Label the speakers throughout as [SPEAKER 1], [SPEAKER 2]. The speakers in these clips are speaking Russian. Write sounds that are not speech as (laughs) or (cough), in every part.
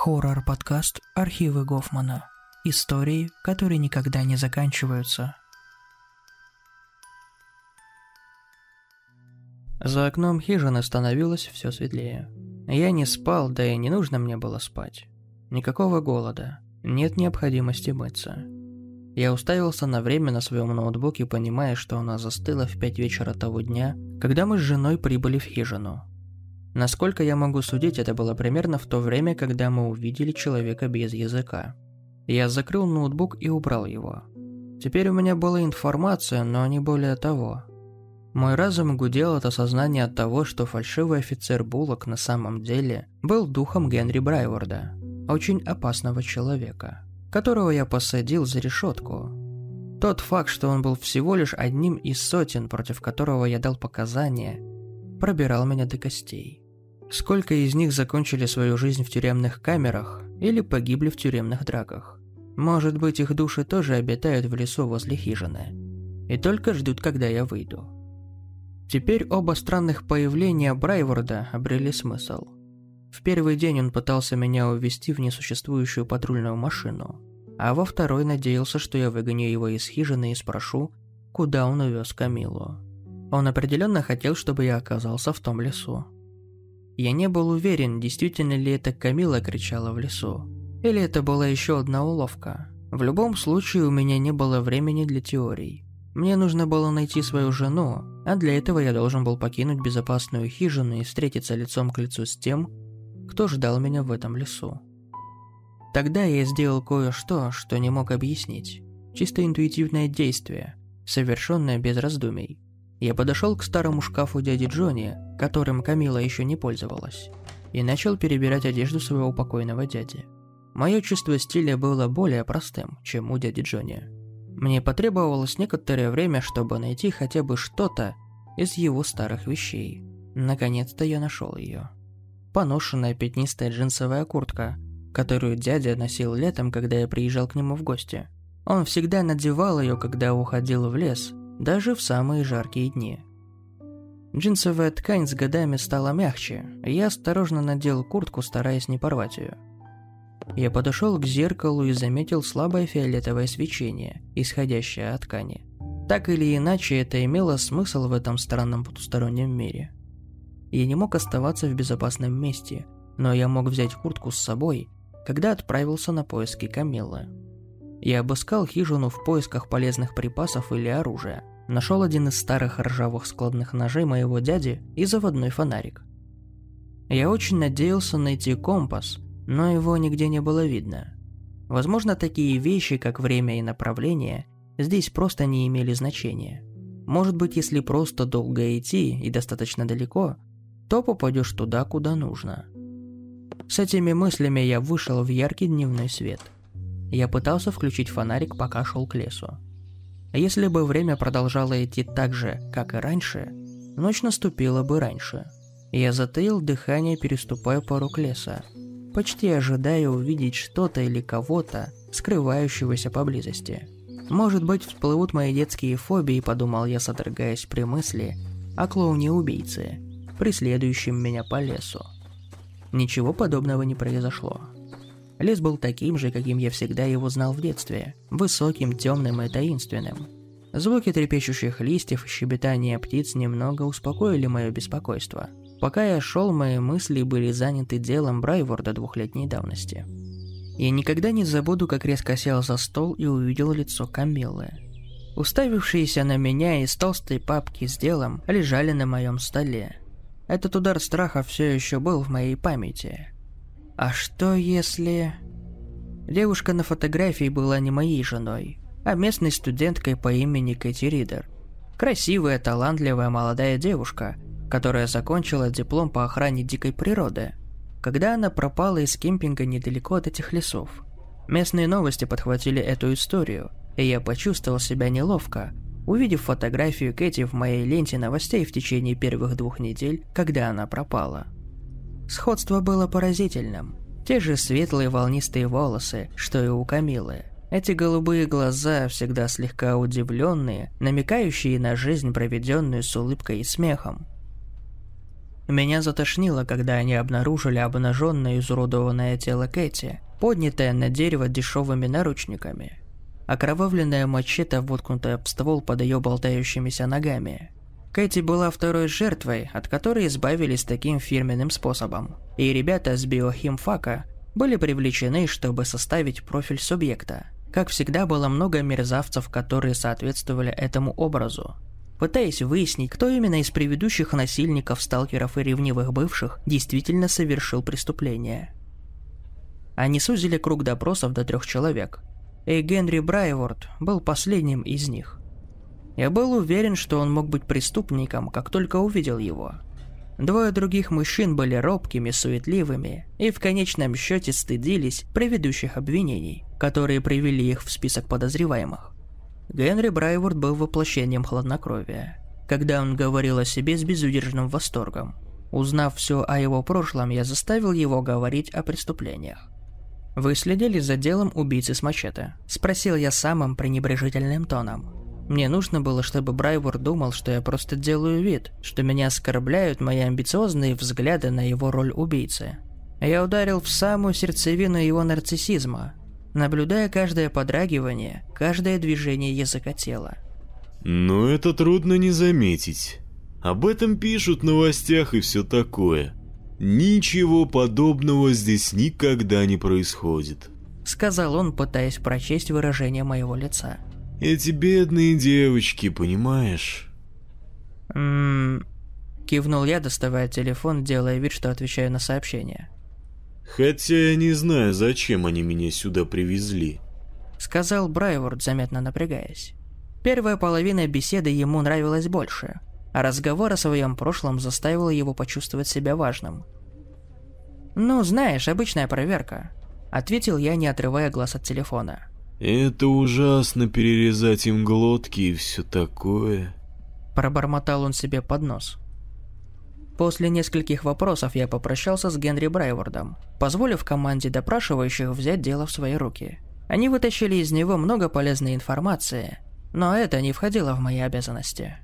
[SPEAKER 1] Хоррор-подкаст «Архивы Гофмана». Истории, которые никогда не заканчиваются.
[SPEAKER 2] За окном хижины становилось все светлее. Я не спал, да и не нужно мне было спать. Никакого голода, нет необходимости мыться. Я уставился на время на своем ноутбуке, понимая, что она застыла в пять вечера того дня, когда мы с женой прибыли в хижину. Насколько я могу судить, это было примерно в то время, когда мы увидели человека без языка. Я закрыл ноутбук и убрал его. Теперь у меня была информация, но не более того. Мой разум гудел от осознания от того, что фальшивый офицер Буллок на самом деле был духом Генри Брайворда, очень опасного человека, которого я посадил за решетку. Тот факт, что он был всего лишь одним из сотен, против которого я дал показания, пробирал меня до костей. Сколько из них закончили свою жизнь в тюремных камерах или погибли в тюремных драках? Может быть, их души тоже обитают в лесу возле хижины. И только ждут, когда я выйду. Теперь оба странных появления Брайворда обрели смысл. В первый день он пытался меня увести в несуществующую патрульную машину, а во второй надеялся, что я выгоню его из хижины и спрошу, куда он увез Камилу. Он определенно хотел, чтобы я оказался в том лесу. Я не был уверен, действительно ли это Камила кричала в лесу. Или это была еще одна уловка. В любом случае, у меня не было времени для теорий. Мне нужно было найти свою жену, а для этого я должен был покинуть безопасную хижину и встретиться лицом к лицу с тем, кто ждал меня в этом лесу. Тогда я сделал кое-что, что не мог объяснить. Чисто интуитивное действие, совершенное без раздумий. Я подошел к старому шкафу дяди Джонни, которым Камила еще не пользовалась, и начал перебирать одежду своего покойного дяди. Мое чувство стиля было более простым, чем у дяди Джонни. Мне потребовалось некоторое время, чтобы найти хотя бы что-то из его старых вещей. Наконец-то я нашел ее. Поношенная пятнистая джинсовая куртка, которую дядя носил летом, когда я приезжал к нему в гости. Он всегда надевал ее, когда уходил в лес, даже в самые жаркие дни. Джинсовая ткань с годами стала мягче, и я осторожно надел куртку, стараясь не порвать ее. Я подошел к зеркалу и заметил слабое фиолетовое свечение, исходящее от ткани. Так или иначе, это имело смысл в этом странном потустороннем мире. Я не мог оставаться в безопасном месте, но я мог взять куртку с собой, когда отправился на поиски Камиллы. Я обыскал хижину в поисках полезных припасов или оружия. Нашел один из старых ржавых складных ножей моего дяди и заводной фонарик. Я очень надеялся найти компас, но его нигде не было видно. Возможно, такие вещи, как время и направление, здесь просто не имели значения. Может быть, если просто долго идти и достаточно далеко, то попадешь туда, куда нужно. С этими мыслями я вышел в яркий дневной свет – я пытался включить фонарик, пока шел к лесу. Если бы время продолжало идти так же, как и раньше, ночь наступила бы раньше. Я затаил дыхание, переступая порог леса, почти ожидая увидеть что-то или кого-то, скрывающегося поблизости. Может быть, всплывут мои детские фобии, подумал я, содрогаясь при мысли о клоуне-убийце, преследующем меня по лесу. Ничего подобного не произошло. Лес был таким же, каким я всегда его знал в детстве. Высоким, темным и таинственным. Звуки трепещущих листьев и щебетания птиц немного успокоили мое беспокойство. Пока я шел, мои мысли были заняты делом Брайворда двухлетней давности. Я никогда не забуду, как резко сел за стол и увидел лицо Камиллы. Уставившиеся на меня из толстой папки с делом лежали на моем столе. Этот удар страха все еще был в моей памяти. А что если... Девушка на фотографии была не моей женой, а местной студенткой по имени Кэти Ридер. Красивая, талантливая молодая девушка, которая закончила диплом по охране дикой природы. Когда она пропала из кемпинга недалеко от этих лесов. Местные новости подхватили эту историю, и я почувствовал себя неловко, увидев фотографию Кэти в моей ленте новостей в течение первых двух недель, когда она пропала. Сходство было поразительным. Те же светлые волнистые волосы, что и у Камилы. Эти голубые глаза, всегда слегка удивленные, намекающие на жизнь, проведенную с улыбкой и смехом. Меня затошнило, когда они обнаружили обнаженное изуродованное тело Кэти, поднятое на дерево дешевыми наручниками. Окровавленная мачете, воткнутая в ствол под ее болтающимися ногами. Кэти была второй жертвой, от которой избавились таким фирменным способом. И ребята с биохимфака были привлечены, чтобы составить профиль субъекта. Как всегда, было много мерзавцев, которые соответствовали этому образу. Пытаясь выяснить, кто именно из предыдущих насильников, сталкеров и ревнивых бывших действительно совершил преступление. Они сузили круг допросов до трех человек, и Генри Брайворд был последним из них. Я был уверен, что он мог быть преступником, как только увидел его. Двое других мужчин были робкими, суетливыми и в конечном счете стыдились предыдущих обвинений, которые привели их в список подозреваемых. Генри Брайворд был воплощением хладнокровия, когда он говорил о себе с безудержным восторгом. Узнав все о его прошлом, я заставил его говорить о преступлениях. «Вы следили за делом убийцы с мачете?» – спросил я самым пренебрежительным тоном. Мне нужно было, чтобы Брайвор думал, что я просто делаю вид, что меня оскорбляют мои амбициозные взгляды на его роль убийцы. Я ударил в самую сердцевину его нарциссизма, наблюдая каждое подрагивание, каждое движение языка тела.
[SPEAKER 3] Но это трудно не заметить. Об этом пишут в новостях и все такое. Ничего подобного здесь никогда не происходит.
[SPEAKER 2] Сказал он, пытаясь прочесть выражение моего лица.
[SPEAKER 3] Эти бедные девочки, понимаешь?
[SPEAKER 2] Ммм... Кивнул я, доставая телефон, делая вид, что отвечаю на сообщение.
[SPEAKER 3] Хотя я не знаю, зачем они меня сюда привезли.
[SPEAKER 2] Сказал Брайворд, заметно напрягаясь. Первая половина беседы ему нравилась больше, а разговор о своем прошлом заставил его почувствовать себя важным. «Ну, знаешь, обычная проверка», — ответил я, не отрывая глаз от телефона.
[SPEAKER 3] «Это ужасно перерезать им глотки и все такое», —
[SPEAKER 2] пробормотал он себе под нос. После нескольких вопросов я попрощался с Генри Брайвордом, позволив команде допрашивающих взять дело в свои руки. Они вытащили из него много полезной информации, но это не входило в мои обязанности.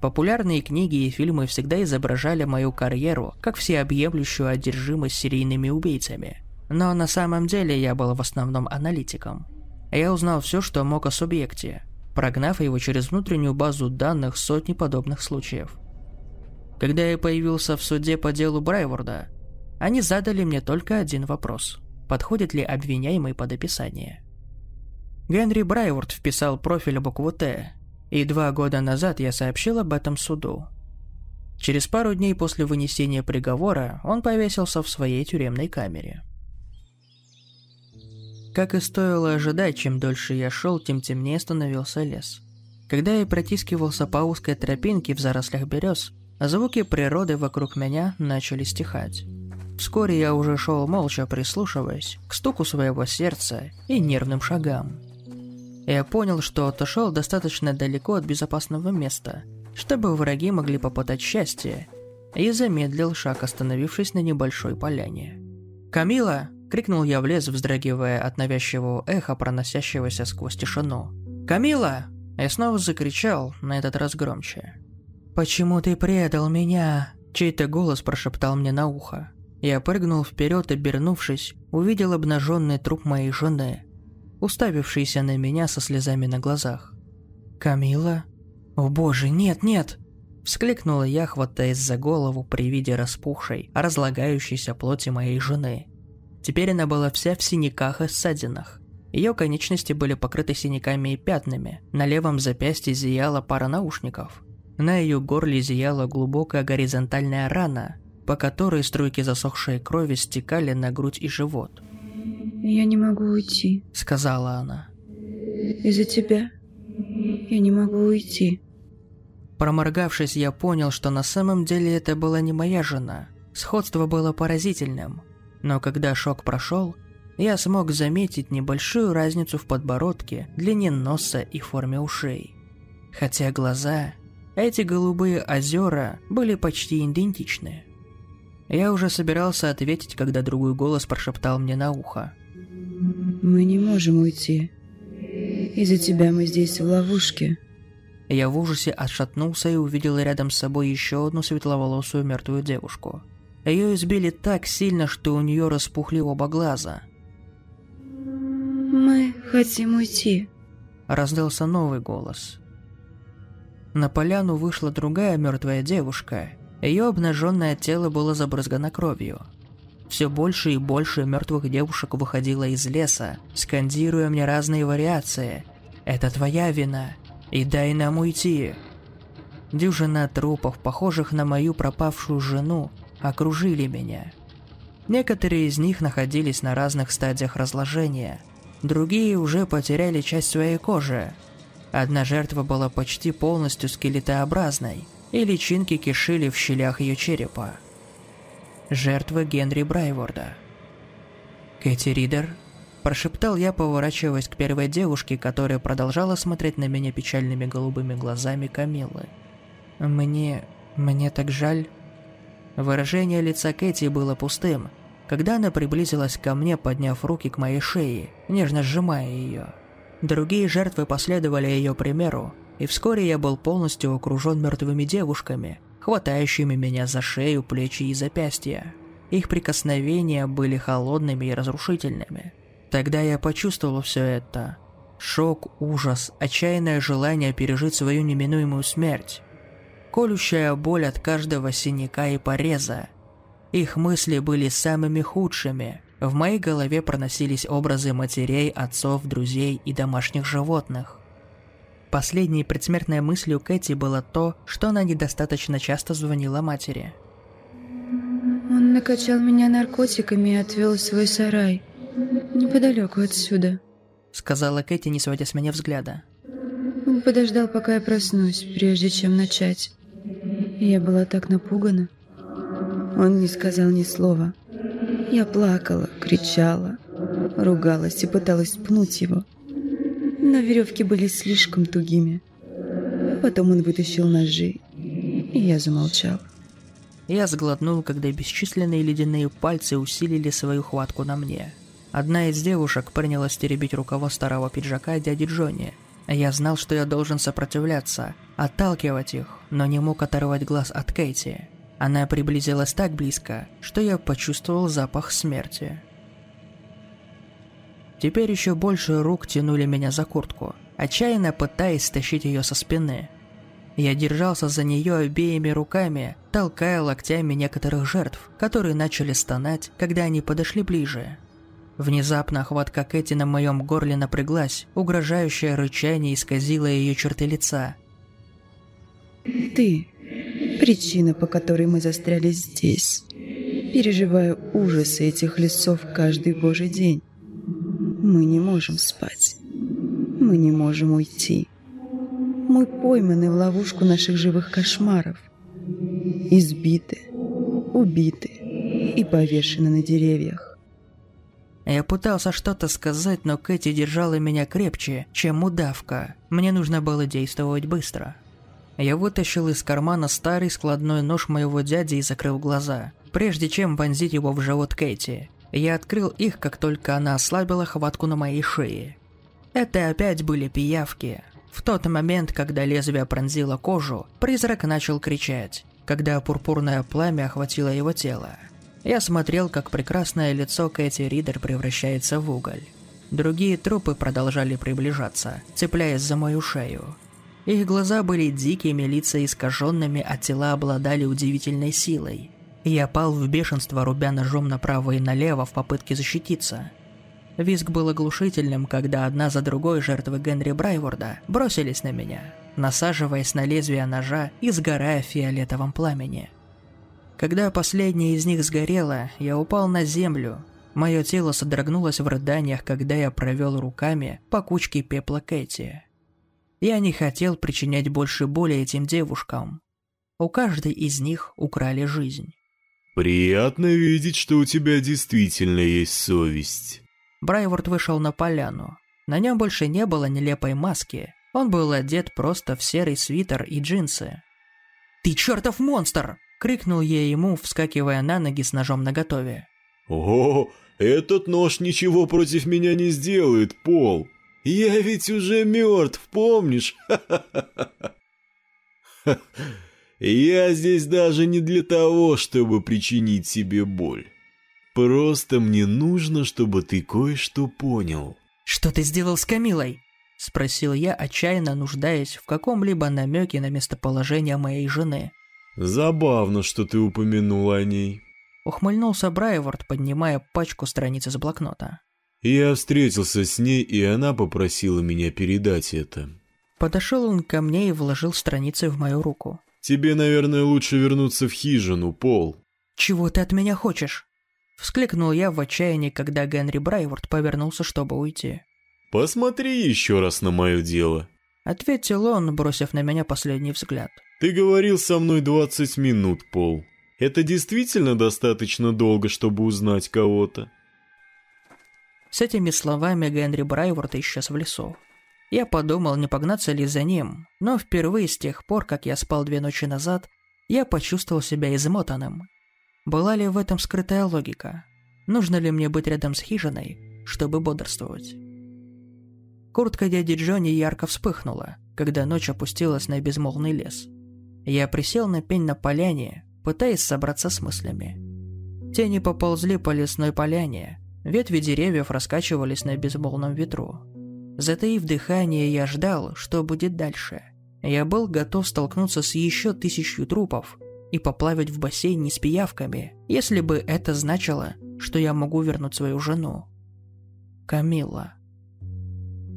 [SPEAKER 2] Популярные книги и фильмы всегда изображали мою карьеру как всеобъемлющую одержимость серийными убийцами. Но на самом деле я был в основном аналитиком. Я узнал все, что мог о субъекте, прогнав его через внутреннюю базу данных сотни подобных случаев – когда я появился в суде по делу Брайворда, они задали мне только один вопрос. Подходит ли обвиняемый под описание? Генри Брайворд вписал профиль букву «Т», и два года назад я сообщил об этом суду. Через пару дней после вынесения приговора он повесился в своей тюремной камере. Как и стоило ожидать, чем дольше я шел, тем темнее становился лес. Когда я протискивался по узкой тропинке в зарослях берез, Звуки природы вокруг меня начали стихать. Вскоре я уже шел молча, прислушиваясь к стуку своего сердца и нервным шагам. Я понял, что отошел достаточно далеко от безопасного места, чтобы враги могли попытать счастье, и замедлил шаг, остановившись на небольшой поляне. «Камила!» — крикнул я в лес, вздрагивая от навязчивого эха, проносящегося сквозь тишину. «Камила!» Я снова закричал, на этот раз громче. «Почему ты предал меня?» Чей-то голос прошептал мне на ухо. Я прыгнул вперед, обернувшись, увидел обнаженный труп моей жены, уставившийся на меня со слезами на глазах. «Камила? О боже, нет, нет!» Вскликнула я, хватаясь за голову при виде распухшей, разлагающейся плоти моей жены. Теперь она была вся в синяках и ссадинах. Ее конечности были покрыты синяками и пятнами. На левом запястье зияла пара наушников. На ее горле зияла глубокая горизонтальная рана, по которой струйки засохшей крови стекали на грудь и живот.
[SPEAKER 4] «Я не могу уйти», —
[SPEAKER 2] сказала она.
[SPEAKER 4] «Из-за тебя я не могу уйти».
[SPEAKER 2] Проморгавшись, я понял, что на самом деле это была не моя жена. Сходство было поразительным. Но когда шок прошел, я смог заметить небольшую разницу в подбородке, длине носа и форме ушей. Хотя глаза эти голубые озера были почти идентичны. Я уже собирался ответить, когда другой голос прошептал мне на ухо.
[SPEAKER 4] «Мы не можем уйти. Из-за тебя мы здесь в ловушке».
[SPEAKER 2] Я в ужасе отшатнулся и увидел рядом с собой еще одну светловолосую мертвую девушку. Ее избили так сильно, что у нее распухли оба глаза.
[SPEAKER 4] Мы хотим уйти.
[SPEAKER 2] Раздался новый голос. На поляну вышла другая мертвая девушка. Ее обнаженное тело было забрызгано кровью. Все больше и больше мертвых девушек выходило из леса, скандируя мне разные вариации. «Это твоя вина, и дай нам уйти». Дюжина трупов, похожих на мою пропавшую жену, окружили меня. Некоторые из них находились на разных стадиях разложения, другие уже потеряли часть своей кожи. Одна жертва была почти полностью скелетообразной, и личинки кишили в щелях ее черепа жертвы Генри Брайворда. «Кэти Ридер?» – прошептал я, поворачиваясь к первой девушке, которая продолжала смотреть на меня печальными голубыми глазами Камилы. «Мне... мне так жаль». Выражение лица Кэти было пустым, когда она приблизилась ко мне, подняв руки к моей шее, нежно сжимая ее. Другие жертвы последовали ее примеру, и вскоре я был полностью окружен мертвыми девушками, хватающими меня за шею, плечи и запястья. Их прикосновения были холодными и разрушительными. Тогда я почувствовал все это. Шок, ужас, отчаянное желание пережить свою неминуемую смерть. Колющая боль от каждого синяка и пореза. Их мысли были самыми худшими. В моей голове проносились образы матерей, отцов, друзей и домашних животных. Последней предсмертной мыслью Кэти было то, что она недостаточно часто звонила матери.
[SPEAKER 4] Он накачал меня наркотиками и отвел в свой сарай, неподалеку отсюда.
[SPEAKER 2] Сказала Кэти, не сводя с меня взгляда.
[SPEAKER 4] Он подождал, пока я проснусь, прежде чем начать. Я была так напугана. Он не сказал ни слова. Я плакала, кричала, ругалась и пыталась пнуть его – но веревки были слишком тугими. Потом он вытащил ножи, и я замолчал.
[SPEAKER 2] Я сглотнул, когда бесчисленные ледяные пальцы усилили свою хватку на мне. Одна из девушек принялась теребить рукава старого пиджака дяди Джонни. Я знал, что я должен сопротивляться, отталкивать их, но не мог оторвать глаз от Кэти. Она приблизилась так близко, что я почувствовал запах смерти. Теперь еще больше рук тянули меня за куртку, отчаянно пытаясь стащить ее со спины. Я держался за нее обеими руками, толкая локтями некоторых жертв, которые начали стонать, когда они подошли ближе. Внезапно хватка Кэти на моем горле напряглась, угрожающее рычание исказило ее черты лица.
[SPEAKER 4] «Ты – причина, по которой мы застряли здесь, переживая ужасы этих лесов каждый божий день. Мы не можем спать. Мы не можем уйти. Мы пойманы в ловушку наших живых кошмаров. Избиты, убиты и повешены на деревьях.
[SPEAKER 2] Я пытался что-то сказать, но Кэти держала меня крепче, чем удавка. Мне нужно было действовать быстро. Я вытащил из кармана старый складной нож моего дяди и закрыл глаза, прежде чем вонзить его в живот Кэти. Я открыл их, как только она ослабила хватку на моей шее. Это опять были пиявки. В тот момент, когда лезвие пронзило кожу, призрак начал кричать, когда пурпурное пламя охватило его тело. Я смотрел, как прекрасное лицо Кэти Ридер превращается в уголь. Другие трупы продолжали приближаться, цепляясь за мою шею. Их глаза были дикими, лица искаженными, а тела обладали удивительной силой – я пал в бешенство, рубя ножом направо и налево в попытке защититься. Визг был оглушительным, когда одна за другой жертвы Генри Брайворда бросились на меня, насаживаясь на лезвие ножа и сгорая в фиолетовом пламени. Когда последняя из них сгорела, я упал на землю. Мое тело содрогнулось в рыданиях, когда я провел руками по кучке пепла Кэти. Я не хотел причинять больше боли этим девушкам. У каждой из них украли жизнь.
[SPEAKER 3] «Приятно видеть, что у тебя действительно есть совесть».
[SPEAKER 2] Брайворд вышел на поляну. На нем больше не было нелепой маски. Он был одет просто в серый свитер и джинсы. «Ты чертов монстр!» — крикнул я ему, вскакивая на ноги с ножом наготове.
[SPEAKER 3] «О, этот нож ничего против меня не сделает, Пол. Я ведь уже мертв, помнишь? (laughs) Я здесь даже не для того, чтобы причинить себе боль. Просто мне нужно, чтобы ты кое-что понял.
[SPEAKER 2] «Что ты сделал с Камилой?» — спросил я, отчаянно нуждаясь в каком-либо намеке на местоположение моей жены.
[SPEAKER 3] Забавно, что ты упомянул о ней.
[SPEAKER 2] Ухмыльнулся Брайворд, поднимая пачку страниц из блокнота.
[SPEAKER 3] Я встретился с ней, и она попросила меня передать это.
[SPEAKER 2] Подошел он ко мне и вложил страницы в мою руку.
[SPEAKER 3] Тебе, наверное, лучше вернуться в хижину, Пол.
[SPEAKER 2] «Чего ты от меня хочешь?» Вскликнул я в отчаянии, когда Генри Брайворд повернулся, чтобы уйти.
[SPEAKER 3] «Посмотри еще раз на мое дело», —
[SPEAKER 2] ответил он, бросив на меня последний взгляд.
[SPEAKER 3] «Ты говорил со мной 20 минут, Пол. Это действительно достаточно долго, чтобы узнать кого-то?»
[SPEAKER 2] С этими словами Генри Брайворд исчез в лесу. Я подумал, не погнаться ли за ним, но впервые с тех пор, как я спал две ночи назад, я почувствовал себя измотанным. Была ли в этом скрытая логика? Нужно ли мне быть рядом с хижиной, чтобы бодрствовать? Куртка дяди Джонни ярко вспыхнула, когда ночь опустилась на безмолвный лес. Я присел на пень на поляне, пытаясь собраться с мыслями. Тени поползли по лесной поляне, Ветви деревьев раскачивались на безмолвном ветру. Затаив дыхание, я ждал, что будет дальше. Я был готов столкнуться с еще тысячью трупов и поплавить в бассейне с пиявками, если бы это значило, что я могу вернуть свою жену. Камила.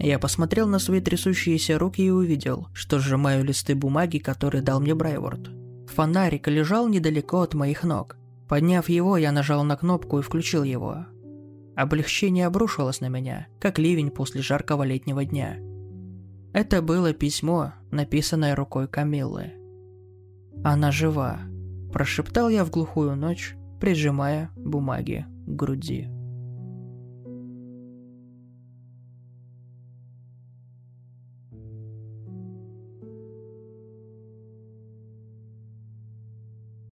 [SPEAKER 2] Я посмотрел на свои трясущиеся руки и увидел, что сжимаю листы бумаги, которые дал мне Брайворд. Фонарик лежал недалеко от моих ног. Подняв его, я нажал на кнопку и включил его. Облегчение обрушилось на меня, как ливень после жаркого летнего дня. Это было письмо, написанное рукой Камиллы. «Она жива», – прошептал я в глухую ночь, прижимая бумаги к груди.